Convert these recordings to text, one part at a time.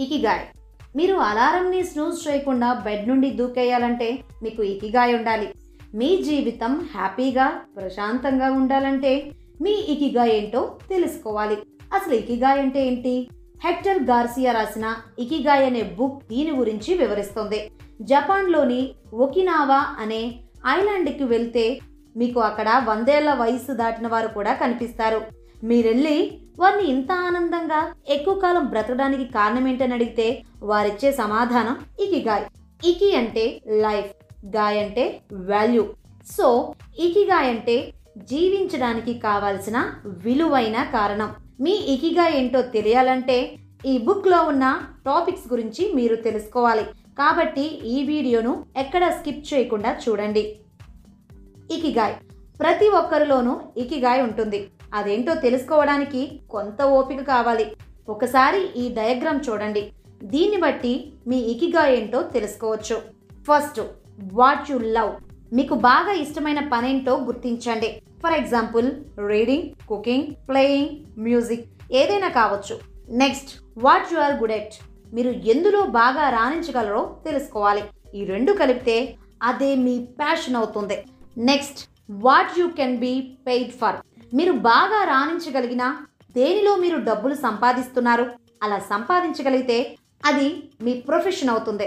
Ikigai. మీరు అలారంని snooze చేయకుండా bed నుండి దూకేయాలంటే మీకు ఇకిగాయ్ ఉండాలి. మీ జీవితం హ్యాపీగా ప్రశాంతంగా ఉండాలంటే మీ ఇకిగాయ్ ఏంటో తెలుసుకోవాలి. అసలు ఇకిగాయ్ అంటే ఏంటి? హెక్టర్ గార్సియా రాసిన ఇకిగాయ్ అనే బుక్ దీని గురించి వివరిస్తుంది. జపాన్లోని ఒకినావా అనే ఐలాండ్కి వెళ్తే మీకు అక్కడ వందేళ్ళ వయసు దాటిన వారు కూడా కనిపిస్తారు. మీరెళ్ళి వారిని ఇంత ఆనందంగా ఎక్కువ కాలం బ్రతకడానికి కారణం ఏంటని అడిగితే వారిచ్చే సమాధానం ఇకిగాయ్ ఇకి అంటే లైఫ్ గాయ్ అంటే వాల్యూ. సో ఇకిగాయ్ అంటే జీవించడానికి కావాల్సిన విలువైన కారణం. మీ ఇకిగా ఏంటో తెలియాలంటే ఈ బుక్లో ఉన్న టాపిక్స్ గురించి మీరు తెలుసుకోవాలి. కాబట్టి ఈ వీడియోను ఎక్కడ స్కిప్ చేయకుండా చూడండి. ఇకిగాయ్ ప్రతి ఒక్కరిలోనూ ఇకిగాయ్ ఉంటుంది. అదేంటో తెలుసుకోవడానికి కొంత ఓపిక కావాలి. ఒకసారి ఈ డయాగ్రామ్ చూడండి. దీన్ని బట్టి మీ ఇకిగా ఏంటో తెలుసుకోవచ్చు. ఫస్ట్ వాట్ యు లవ్ మీకు బాగా ఇష్టమైన పనేంటో గుర్తించండి. For example reading cooking playing music ఏదైనా కావచ్చు. Next what you are good at మీరు ఎందులో బాగా రాణించగలరో తెలుసుకోవాలి. ఈ రెండు కలిపితే అదే మీ ప్యాషన్ అవుతుంది. Next what you can be paid for మీరు బాగా రాణించగలిగినా దేనిలో మీరు డబ్బులు సంపాదిస్తున్నారు? అలా సంపాదించగలిగితే అది మీ ప్రొఫెషన్ అవుతుంది.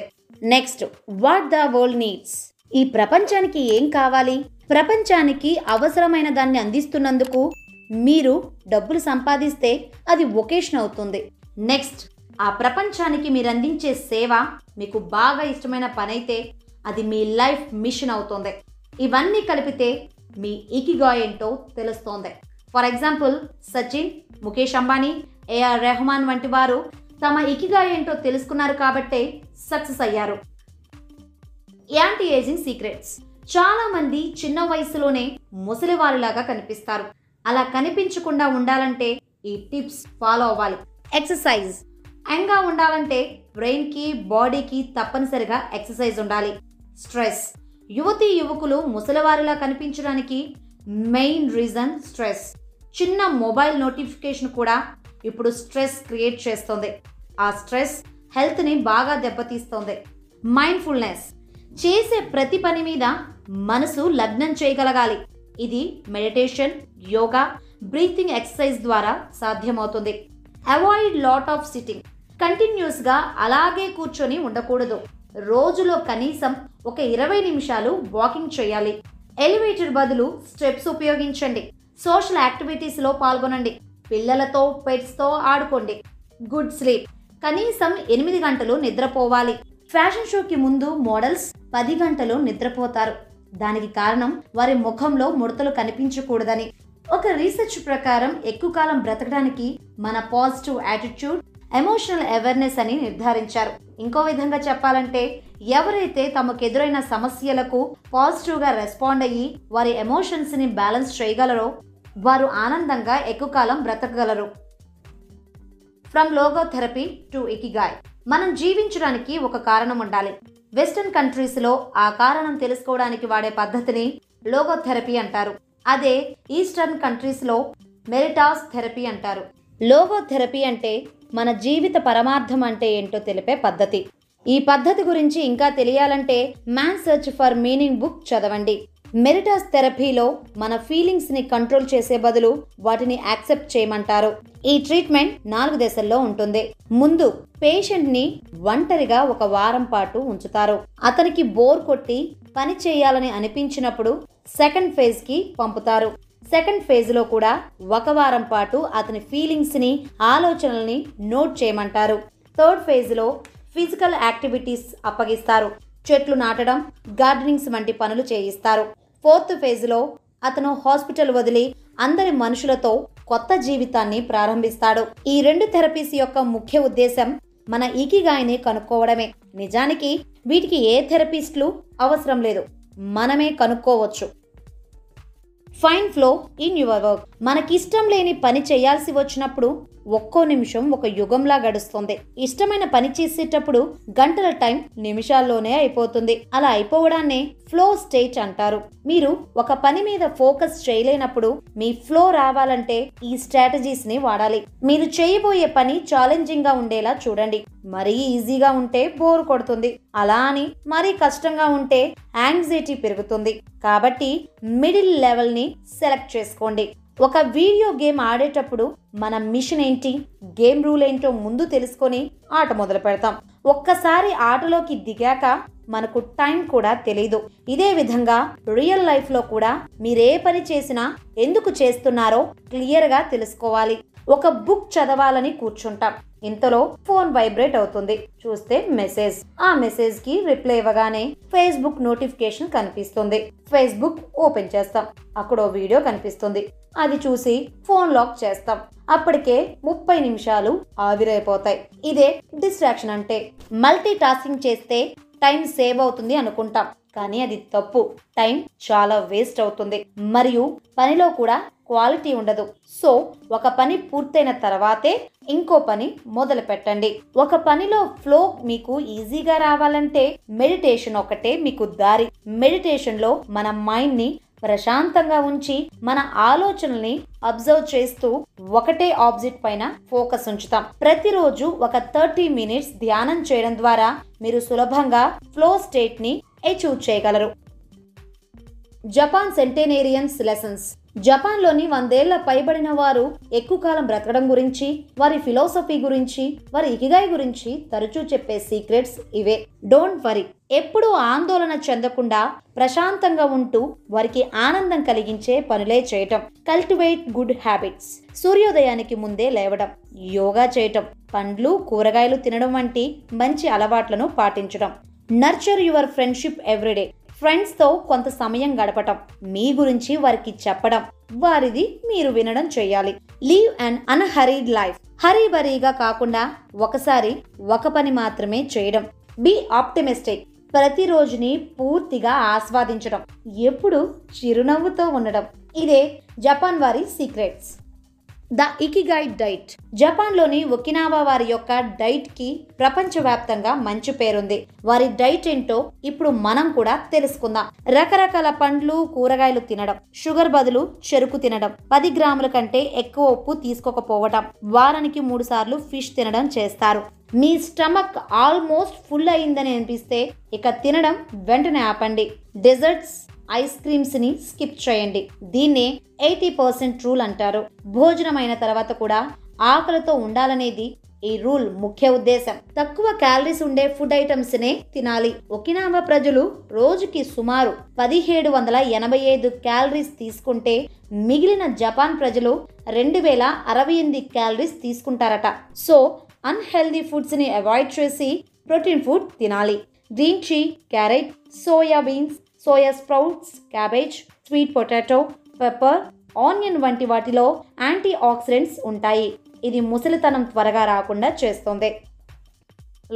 Next what the world needs? ఈ ప్రపంచానికి ఏం కావాలి? ప్రపంచానికి అవసరమైన దాన్ని అందిస్తున్నందుకు మీరు డబ్బులు సంపాదిస్తే అది ఒకేషన్ అవుతుంది. నెక్స్ట్ ఆ ప్రపంచానికి మీరు అందించే సేవ మీకు బాగా ఇష్టమైన పనైతే అది మీ లైఫ్ మిషన్ అవుతుంది. ఇవన్నీ కలిపితే మీ ఇకిగా ఏంటో తెలుస్తోంది. For example Sachin Mukesh Ambani AR Rahman వంటి వారు తమ ఇకిగా ఏంటో తెలుసుకున్నారు కాబట్టే సక్సెస్ అయ్యారు. Anti aging secrets. చాలా మంది చిన్న వయసులోనే ముసలివారిలాగా కనిపిస్తారు. అలా కనిపించకుండా ఉండాలంటే ఈ టిప్స్ ఫాలో అవ్వాలి. ఎక్సర్సైజ్. యంగ్గా ఉండాలంటే బ్రెయిన్కి బాడీకి తప్పనిసరిగా ఎక్సర్సైజ్ ఉండాలి. స్ట్రెస్. యువతీ యువకులు ముసలివారిలా కనిపించడానికి మెయిన్ రీజన్ స్ట్రెస్. చిన్న మొబైల్ నోటిఫికేషన్ కూడా ఇప్పుడు స్ట్రెస్ క్రియేట్ చేస్తుంది. ఆ స్ట్రెస్ హెల్త్ని బాగా దెబ్బతీస్తుంది. మైండ్ఫుల్నెస్. చేసే ప్రతి పని మీద మనసు లగ్నం చేయగలగాలి. ఇది మెడిటేషన్ యోగా బ్రీతింగ్ ఎక్సర్సైజ్ ద్వారా సాధ్యమవుతుంది. Avoid lot of sitting. కంటిన్యూస్గా అలాగే కూర్చొని ఉండకూడదు. రోజులో కనీసం ఒక ఇరవై నిమిషాలు వాకింగ్ చేయాలి. ఎలివేటర్ బదులు స్టెప్స్ ఉపయోగించండి. సోషల్ యాక్టివిటీస్లో పాల్గొనండి. పిల్లలతో పెట్స్తో ఆడుకోండి. Good sleep. కనీసం ఎనిమిది గంటలు నిద్రపోవాలి. ఫ్యాషన్ షోకి ముందు మోడల్స్ పది గంటలు నిద్రపోతారు. దానికి కారణం వారి ముఖంలో ముడతలు కనిపించకూడదని. ఒక రీసెర్చ్ ప్రకారం ఎక్కువ కాలం బ్రతకడానికి మన పాజిటివ్ యాటిట్యూడ్ ఎమోషనల్ అవేర్నెస్ అని నిర్ధారించారు. ఇంకో విధంగా చెప్పాలంటే ఎవరైతే తమకు ఎదురైన సమస్యలకు పాజిటివ్గా రెస్పాండ్ అయ్యి వారి ఎమోషన్స్ని బ్యాలెన్స్ చేయగలరో వారు ఆనందంగా ఎక్కువ కాలం బ్రతకగలరు. From logotherapy to ikigai మనం జీవించడానికి ఒక కారణం ఉండాలి. వెస్టర్న్ కంట్రీస్లో ఆ కారణం తెలుసుకోవడానికి వాడే పద్ధతిని లోగోథెరపీ అంటారు. అదే ఈస్టర్న్ కంట్రీస్లో మెరిటాస్ థెరపీ అంటారు. లోగోథెరపీ అంటే మన జీవిత పరమార్థం అంటే ఏంటో తెలిపే పద్ధతి. ఈ పద్ధతి గురించి ఇంకా తెలియాలంటే man search for meaning book చదవండి. మెరిటాస్ థెరపీలో మన ఫీలింగ్స్ని కంట్రోల్ చేసే బదులు వాటిని యాక్సెప్ట్ చేయమంటారు. ఈ ట్రీట్మెంట్ నాలుగు దశల్లో ఉంటుంది. ముందు పేషెంట్ని ఒంటరిగా ఒక వారం పాటు ఉంచుతారు. అతనికి బోర్ కొట్టి పని చేయాలని అనిపించినప్పుడు సెకండ్ ఫేజ్కి పంపుతారు. సెకండ్ ఫేజ్లో కూడా ఒక వారం పాటు అతని ఫీలింగ్స్ని ఆలోచనల్ని నోట్ చేయమంటారు. థర్డ్ ఫేజ్లో ఫిజికల్ యాక్టివిటీస్ అప్పగిస్తారు. చెట్లు నాటడం గార్డెనింగ్స్ వంటి పనులు చేయిస్తారు. ఫోర్త్ ఫేజ్లో అతను హాస్పిటల్ వదిలి అందరి మనుషులతో కొత్త జీవితాన్ని ప్రారంభిస్తాడు. ఈ రెండు థెరపీస్ యొక్క ముఖ్య ఉద్దేశం మన ఈకిగాయని కనుక్కోవడమే. నిజానికి వీటికి ఏ థెరపిస్టులు అవసరం లేదు. మనమే కనుక్కోవచ్చు. Find flow in your work మనకిష్టం లేని పని చేయాల్సి వచ్చినప్పుడు ఒక్కో నిమిషం ఒక యుగంలా గడుస్తుంది. ఇష్టమైన పని చేసేటప్పుడు గంటల టైం నిమిషాల్లోనే అయిపోతుంది. అలా అయిపోవడాన్ని ఫ్లో స్టేట్ అంటారు. మీరు ఒక పని మీద ఫోకస్ చేయలేనప్పుడు మీ ఫ్లో రావాలంటే ఈ స్ట్రాటజీస్ని వాడాలి. మీరు చేయబోయే పని ఛాలెంజింగ్గా ఉండేలా చూడండి. మరీ ఈజీగా ఉంటే బోర్ కొడుతుంది. అలా అని మరీ కష్టంగా ఉంటే యాంగ్జైటీ పెరుగుతుంది. కాబట్టి మిడిల్ లెవెల్ని సెలెక్ట్ చేసుకోండి. ఒక వీడియో గేమ్ ఆడేటప్పుడు మన మిషన్ ఏంటి గేమ్ రూల్ ఏంటో ముందు తెలుసుకొని ఆట మొదలు పెడతాం. ఒక్కసారి ఆటలోకి దిగాక మనకు టైం కూడా తెలీదు. ఇదే విధంగా రియల్ లైఫ్లో కూడా మీరే పని చేసినా ఎందుకు చేస్తున్నారో క్లియర్గా తెలుసుకోవాలి. ఒక బుక్ చదవాలని కూర్చుంటాం. ఇంతలో ఫోన్ వైబ్రేట్ అవుతుంది. చూస్తే మెసేజ్. ఆ మెసేజ్కి రిప్లై ఇవ్వగానే ఫేస్బుక్ నోటిఫికేషన్ కనిపిస్తుంది. ఫేస్బుక్ ఓపెన్ చేస్తాం. అక్కడ వీడియో కనిపిస్తుంది. అది చూసి ఫోన్ లాక్ చేస్తాం. అప్పటికే ముప్పై నిమిషాలు ఆవిరైపోతాయి. ఇదే డిస్ట్రాక్షన్ అంటే. మల్టీ టాస్కింగ్ చేస్తే టైం సేవ్ అవుతుంది అనుకుంటాం. కానీ అది తప్పు. టైం చాలా వేస్ట్ అవుతుంది. మరియు పనిలో కూడా క్వాలిటీ ఉండదు. సో ఒక పని పూర్తయిన తర్వాతే ఇంకో పని మొదలు పెట్టండి. ఒక పనిలో ఫ్లో మీకు ఈజీగా రావాలంటే మెడిటేషన్ ఒకటే మీకు దారి. మెడిటేషన్లో మన మైండ్ని ప్రశాంతంగా ఉంచి మన ఆలోచనల్ని అబ్జర్వ్ చేస్తూ ఒకటే ఆబ్జెక్ట్ పైన ఫోకస్ ఉంచుతాం. ప్రతిరోజు ఒక థర్టీ మినిట్స్ ధ్యానం చేయడం ద్వారా మీరు సులభంగా ఫ్లో స్టేట్ని అచీవ్ చేయగలరు. Japan centenarians lessons. జపాన్లోని వందేళ్ళ పైబడిన వారు ఎక్కువ కాలం బ్రతకడం గురించి వారి ఫిలాసఫీ గురించి వారి ఇకిగాయ్ గురించి తరచూ చెప్పే సీక్రెట్స్ ఇవే. Don't worry. ఎప్పుడూ ఆందోళన చెందకుండా ప్రశాంతంగా ఉంటూ వారికి ఆనందం కలిగించే పనులే చేయటం. Cultivate good habits. సూర్యోదయానికి ముందే లేవడం యోగా చేయటం పండ్లు కూరగాయలు తినడం వంటి మంచి అలవాట్లను పాటించడం నర్చర్ యువర్ ఫ్రెండ్షిప్ ఎవ్రీడే. ఫ్రెండ్స్తో కొంత సమయం గడపటం మీ గురించి వారికి చెప్పడం వారిది మీరు వినడం చేయాలి. లీవ్ అండ్ అన్హరీడ్ లైఫ్ హరీబరీగా కాకుండా ఒకసారి ఒక పని మాత్రమే చేయడం. బి ఆప్టిమిస్టిక్ ప్రతిరోజుని పూర్తిగా ఆస్వాదించడం. ఎప్పుడు చిరునవ్వుతో ఉండడం. ఇదే జపాన్ వారి సీక్రెట్స్ ద ఇకిగైడ్ డైట్. జపాన్లోని ఒకినావా వారి యొక్క డైట్కి ప్రపంచవ్యాప్తంగా మంచి పేరుంది. వారి డైట్ ఏంటో ఇప్పుడు మనం కూడా తెలుసుకుందాం. రకరకాల పండ్లు కూరగాయలు తినడం షుగర్ బదులు చెరుకు తినడం పది గ్రాముల కంటే ఎక్కువ ఉప్పు తీసుకోకపోవడం వారానికి మూడు సార్లు ఫిష్ తినడం చేస్తారు. మీ స్టమక్ ఆల్మోస్ట్ ఫుల్ అయిందని అనిపిస్తే ఇక తినడం వెంటనే ఆపండి. డెజర్ట్స్ ఐస్ క్రీమ్స్ని స్కిప్ చేయండి. దీన్నే ఎయిటీ పర్సెంట్ రూల్ అంటారు. భోజనం అయిన తర్వాత కూడా ఆకలితో ఉండాలనేది ఈ రూల్ ముఖ్య ఉద్దేశం. తక్కువ క్యాలరీస్ ఉండే ఫుడ్ ఐటమ్స్ నే తినాలి. ఒకినావా ప్రజలు రోజుకి సుమారు పదిహేడు వందల ఎనభై ఐదు క్యాలరీస్ తీసుకుంటే మిగిలిన జపాన్ ప్రజలు రెండు వేల అరవై ఎనిమిది క్యాలరీస్ తీసుకుంటారట. సో అన్హెల్దీ ఫుడ్స్ని అవాయిడ్ చేసి ప్రోటీన్ ఫుడ్ తినాలి. గ్రీన్ చీ carrot soya beans soya sprouts cabbage sweet potato pepper onion వంటి వాటిలో యాంటీ ఆక్సిడెంట్స్ ఉంటాయి. ఇది ముసలితనం త్వరగా రాకుండా చేస్తుంది.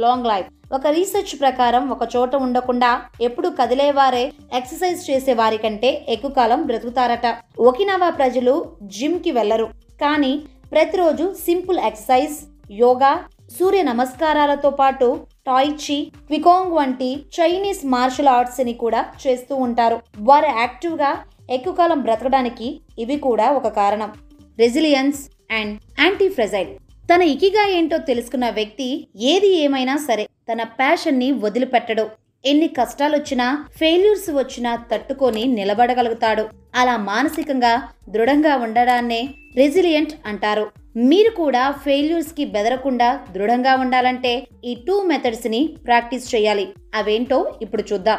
Long life. ఒక రీసెర్చ్ ప్రకారం ఒక చోట ఉండకుండా ఎప్పుడు కదిలేవారే ఎక్సర్సైజ్ చేసే వారి కంటే ఎక్కువ కాలం బ్రతుకుతారట. ఒకినవా ప్రజలు జిమ్కి వెళ్ళరు కానీ ప్రతిరోజు సింపుల్ ఎక్సర్సైజ్ యోగా సూర్య నమస్కారాలతో పాటు టాయిచి క్వికోంగ్ వంటి చైనీస్ మార్షల్ ఆర్ట్స్ని కూడా చేస్తూ ఉంటారు. వారు యాక్టివ్గా ఎక్కువ కాలం బ్రతకడానికి ఇవి కూడా ఒక కారణం. రెసిలియన్స్ అండ్ యాంటీ ఫ్రెజైల్ తన ఇకిగా ఏంటో తెలుసుకున్న వ్యక్తి ఏది ఏమైనా సరే తన ప్యాషన్ని వదిలిపెట్టడు. ఎన్ని కష్టాలు వచ్చినా ఫెయిల్యూర్స్ వచ్చినా తట్టుకొని నిలబడగలుగుతాడు. అలా మానసికంగా దృఢంగా ఉండడాన్నే రెసిలియంట్ అంటారు. మీరు కూడా ఫెయిల్యూర్స్కి బెదరకుండా దృఢంగా ఉండాలంటే ఈ టూ మెథడ్స్ని ప్రాక్టీస్ చేయాలి. అవేంటో ఇప్పుడు చూద్దాం.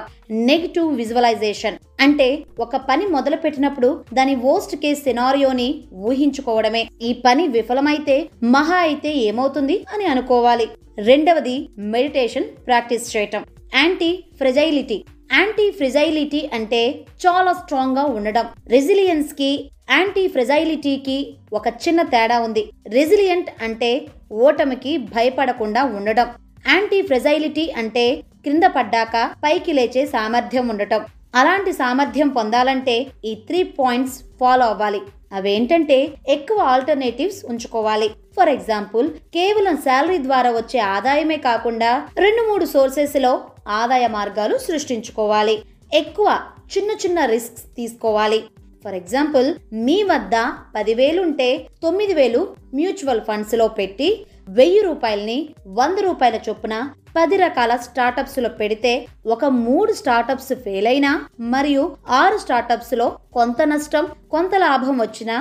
నెగిటివ్ విజువలైజేషన్ అంటే ఒక పని మొదలు పెట్టినప్పుడు దాని వోస్ట్ కేస్ సినారియోని ఊహించుకోవడమే. ఈ పని విఫలమైతే మహా అయితే ఏమవుతుంది అని అనుకోవాలి. రెండవది మెడిటేషన్ ప్రాక్టీస్ చేయటం. యాంటీ ఫ్రెజైలిటీ యాంటీ ఫ్రిజైలిటీ అంటే చాలా స్ట్రాంగ్గా ఉండడం. రెసిలియన్స్కి యాంటీ ఫ్రెజైలిటీకి ఒక చిన్న తేడా ఉంది. రెసిలియంట్ అంటే ఓటమికి భయపడకుండా ఉండడం యాంటీ ఫ్రెజైలిటీ అంటే క్రింద పడ్డాక పైకి లేచే సామర్థ్యం ఉండటం. అలాంటి సామర్థ్యం పొందాలంటే ఈ త్రీ పాయింట్స్ ఫాలో అవ్వాలి. అవేంటంటే ఎక్కువ ఆల్టర్నేటివ్స్ ఉంచుకోవాలి. ఫర్ ఎగ్జాంపుల్ కేవలం శాలరీ ద్వారా వచ్చే ఆదాయమే కాకుండా రెండు మూడు సోర్సెస్లో ఆదాయ మార్గాలు సృష్టించుకోవాలి. ఎక్కువ చిన్న చిన్న రిస్క్స్ తీసుకోవాలి. ఫర్ ఎగ్జాంపుల్ మీ వద్ద పదివేలుంటే తొమ్మిది వేలు మ్యూచువల్ ఫండ్స్లో పెట్టి వెయ్యి రూపాయలని వంద రూపాయల చొప్పున పది రకాల స్టార్టప్స్లో పెడితే ఒక మూడు స్టార్టప్స్ ఫెయిల్ అయినా మరియు ఆరు స్టార్టప్స్లో కొంత నష్టం కొంత లాభం వచ్చినా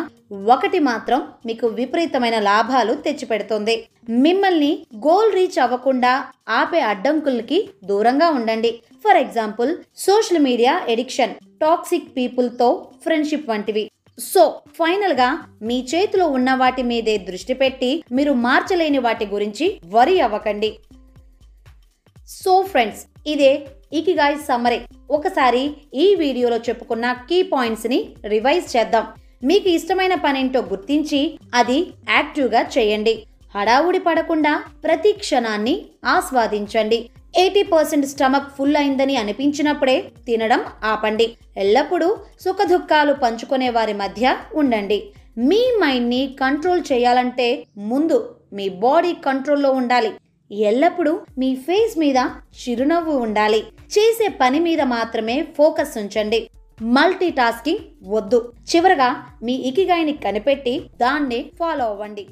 ఒకటి మాత్రం మీకు విపరీతమైన లాభాలు తెచ్చిపెడుతుంది. మిమ్మల్ని గోల్ రీచ్ అవ్వకుండా ఆపే అడ్డంకులకి దూరంగా ఉండండి. For example social media addiction toxic పీపుల్తో friendship వంటివి. సో ఫైనల్గా మీ చేతిలో ఉన్న వాటి మీదే దృష్టి పెట్టి మీరు మార్చలేని వాటి గురించి వరి అవ్వకండి. సో ఫ్రెండ్స్ ఇదే ఇకిగాయ్ సమ్మరీ. ఒకసారి ఈ వీడియోలో చెప్పుకున్న కీ పాయింట్స్ని రివైజ్ చేద్దాం. మీకు ఇష్టమైన పనేంటో గుర్తించి అది యాక్టివ్గా చేయండి. హడావుడి పడకుండా ప్రతి క్షణాన్ని ఆస్వాదించండి. ఎయిటీ పర్సెంట్ స్టమక్ ఫుల్ అయిందని అనిపించినప్పుడే తినడం ఆపండి. ఎల్లప్పుడూ సుఖదుఖాలు పంచుకునే వారి మధ్య ఉండండి. మీ మైండ్ని కంట్రోల్ చేయాలంటే ముందు మీ బాడీ కంట్రోల్లో ఉండాలి. ఎల్లప్పుడూ మీ ఫేస్ మీద చిరునవ్వు ఉండాలి. చేసే పని మీద మాత్రమే ఫోకస్ ఉంచండి. మల్టీ టాస్కింగ్ వద్దు. చివరగా మీ ఇకిగాయని కనిపెట్టి దాన్ని ఫాలో అవ్వండి.